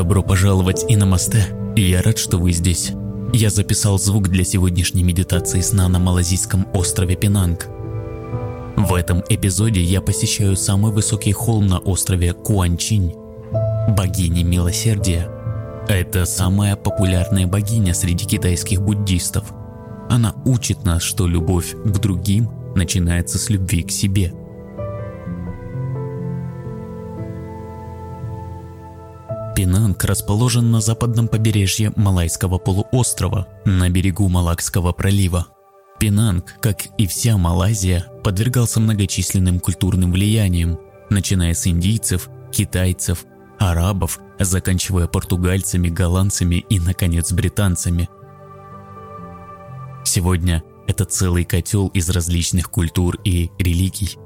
Добро пожаловать и на мосте, и я рад, что вы здесь. Я записал звук для сегодняшней медитации сна на малазийском острове Пенанг. В этом эпизоде я посещаю самый высокий холм на острове Куанчинь, богини милосердия. Это самая популярная богиня среди китайских буддистов. Она учит нас, что любовь к другим начинается с любви к себе – Пинанг расположен на западном побережье Малайского полуострова, на берегу Малакского пролива. Пинанг, как и вся Малайзия, подвергался многочисленным культурным влияниям, начиная с индийцев, китайцев, арабов, заканчивая португальцами, голландцами и, наконец, британцами. Сегодня это целый котел из различных культур и религий.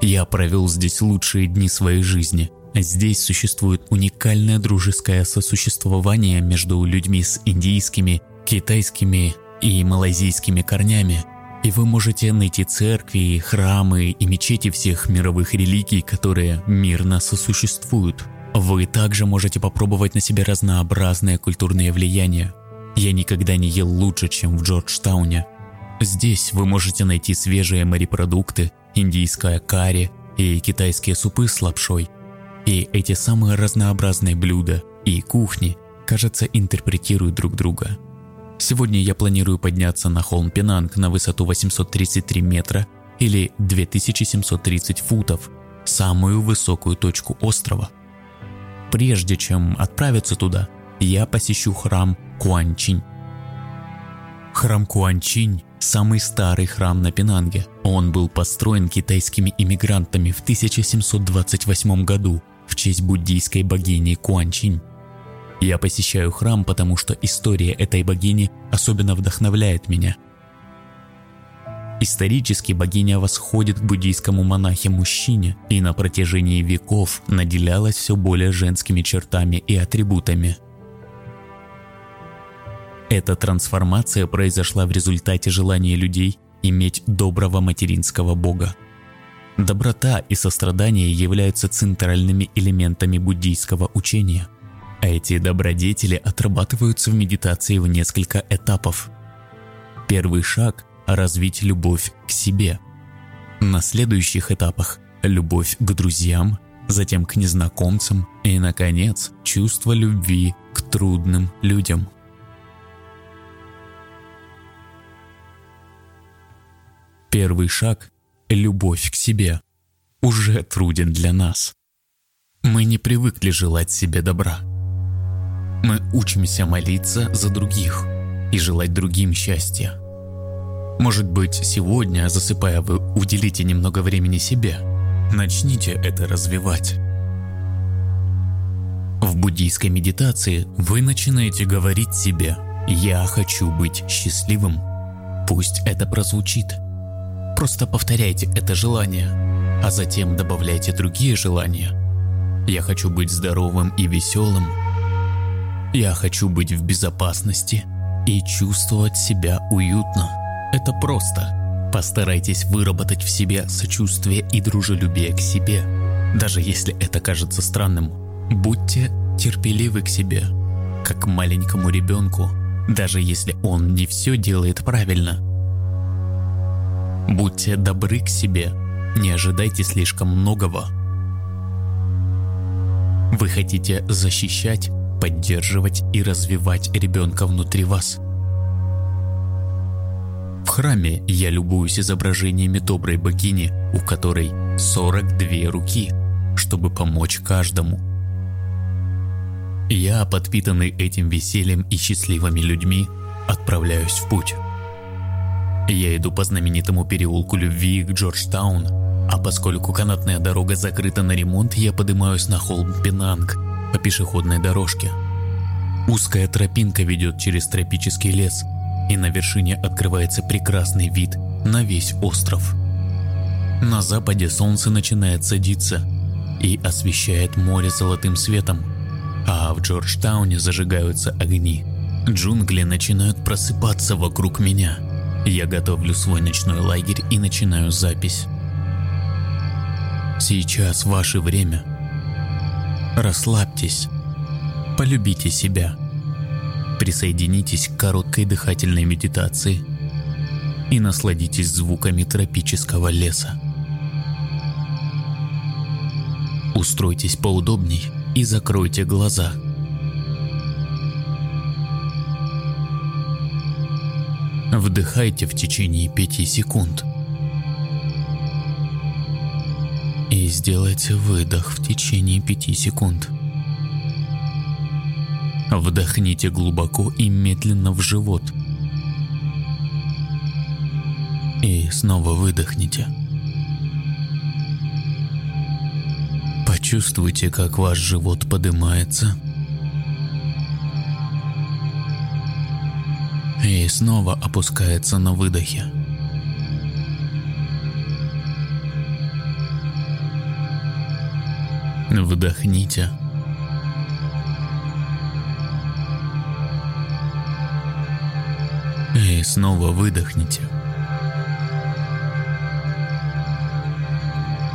Я провел здесь лучшие дни своей жизни – Здесь существует уникальное дружеское сосуществование между людьми с индийскими, китайскими и малайзийскими корнями, и вы можете найти церкви, храмы и мечети всех мировых религий, которые мирно сосуществуют. Вы также можете попробовать на себе разнообразные культурные влияния. Я никогда не ел лучше, чем в Джорджтауне. Здесь вы можете найти свежие морепродукты, индийское карри и китайские супы с лапшой – и эти самые разнообразные блюда и кухни, кажется, интерпретируют друг друга. Сегодня я планирую подняться на холм Пенанг на высоту 833 метра или 2730 футов, самую высокую точку острова. Прежде чем отправиться туда, я посещу храм Куанчинь. Храм Куанчинь – самый старый храм на Пенанге. Он был построен китайскими иммигрантами в 1728 году в честь буддийской богини Куанчин. Я посещаю храм, потому что история этой богини особенно вдохновляет меня. Исторически богиня восходит к буддийскому монахе-мужчине и на протяжении веков наделялась все более женскими чертами и атрибутами. Эта трансформация произошла в результате желания людей иметь доброго материнского бога. Доброта и сострадание являются центральными элементами буддийского учения. А эти добродетели отрабатываются в медитации в несколько этапов. Первый шаг – развить любовь к себе. На следующих этапах – любовь к друзьям, затем к незнакомцам и, наконец, чувство любви к трудным людям. Первый шаг любовь к себе, уже труден для нас. Мы не привыкли желать себе добра. Мы учимся молиться за других и желать другим счастья. Может быть, сегодня, засыпая, вы уделите немного времени себе. Начните это развивать. В буддийской медитации вы начинаете говорить себе «Я хочу быть счастливым». Пусть это прозвучит – Просто повторяйте это желание, а затем добавляйте другие желания. Я хочу быть здоровым и веселым. Я хочу быть в безопасности и чувствовать себя уютно. Это просто. Постарайтесь выработать в себе сочувствие и дружелюбие к себе. Даже если это кажется странным, будьте терпеливы к себе, как к маленькому ребенку, даже если он не все делает правильно – Будьте добры к себе, не ожидайте слишком многого. Вы хотите защищать, поддерживать и развивать ребенка внутри вас. В храме я любуюсь изображениями доброй богини, у которой 42 руки, чтобы помочь каждому. Я, подпитанный этим весельем и счастливыми людьми, отправляюсь в путь. Я иду по знаменитому переулку любви к Джорджтаун, а поскольку канатная дорога закрыта на ремонт, я поднимаюсь на холм Пенанг по пешеходной дорожке. Узкая тропинка ведет через тропический лес, и на вершине открывается прекрасный вид на весь остров. На западе солнце начинает садиться и освещает море золотым светом, а в Джорджтауне зажигаются огни. Джунгли начинают просыпаться вокруг меня – я готовлю свой ночной лагерь и начинаю запись. Сейчас ваше время. Расслабьтесь. Полюбите себя. Присоединитесь к короткой дыхательной медитации и насладитесь звуками тропического леса. Устройтесь поудобней и закройте глаза. Вдыхайте в течение 5 секунд. И сделайте выдох в течение 5 секунд. Вдохните глубоко и медленно в живот. И снова выдохните. Почувствуйте, как ваш живот поднимается. И снова опускается на выдохе. Вдохните. И снова выдохните.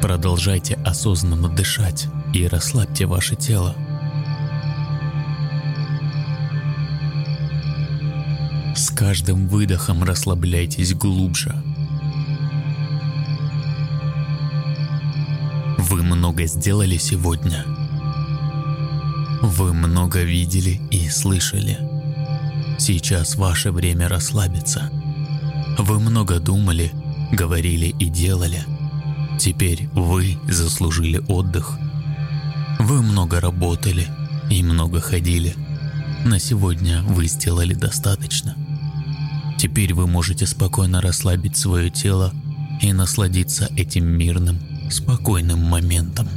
Продолжайте осознанно дышать и расслабьте ваше тело. Каждым выдохом расслабляйтесь глубже. Вы много сделали сегодня. Вы много видели и слышали. Сейчас ваше время расслабиться. Вы много думали, говорили и делали – Теперь вы заслужили отдых. Вы много работали и много ходили. На сегодня вы сделали достаточно. Теперь вы можете спокойно расслабить свое тело и насладиться этим мирным, спокойным моментом.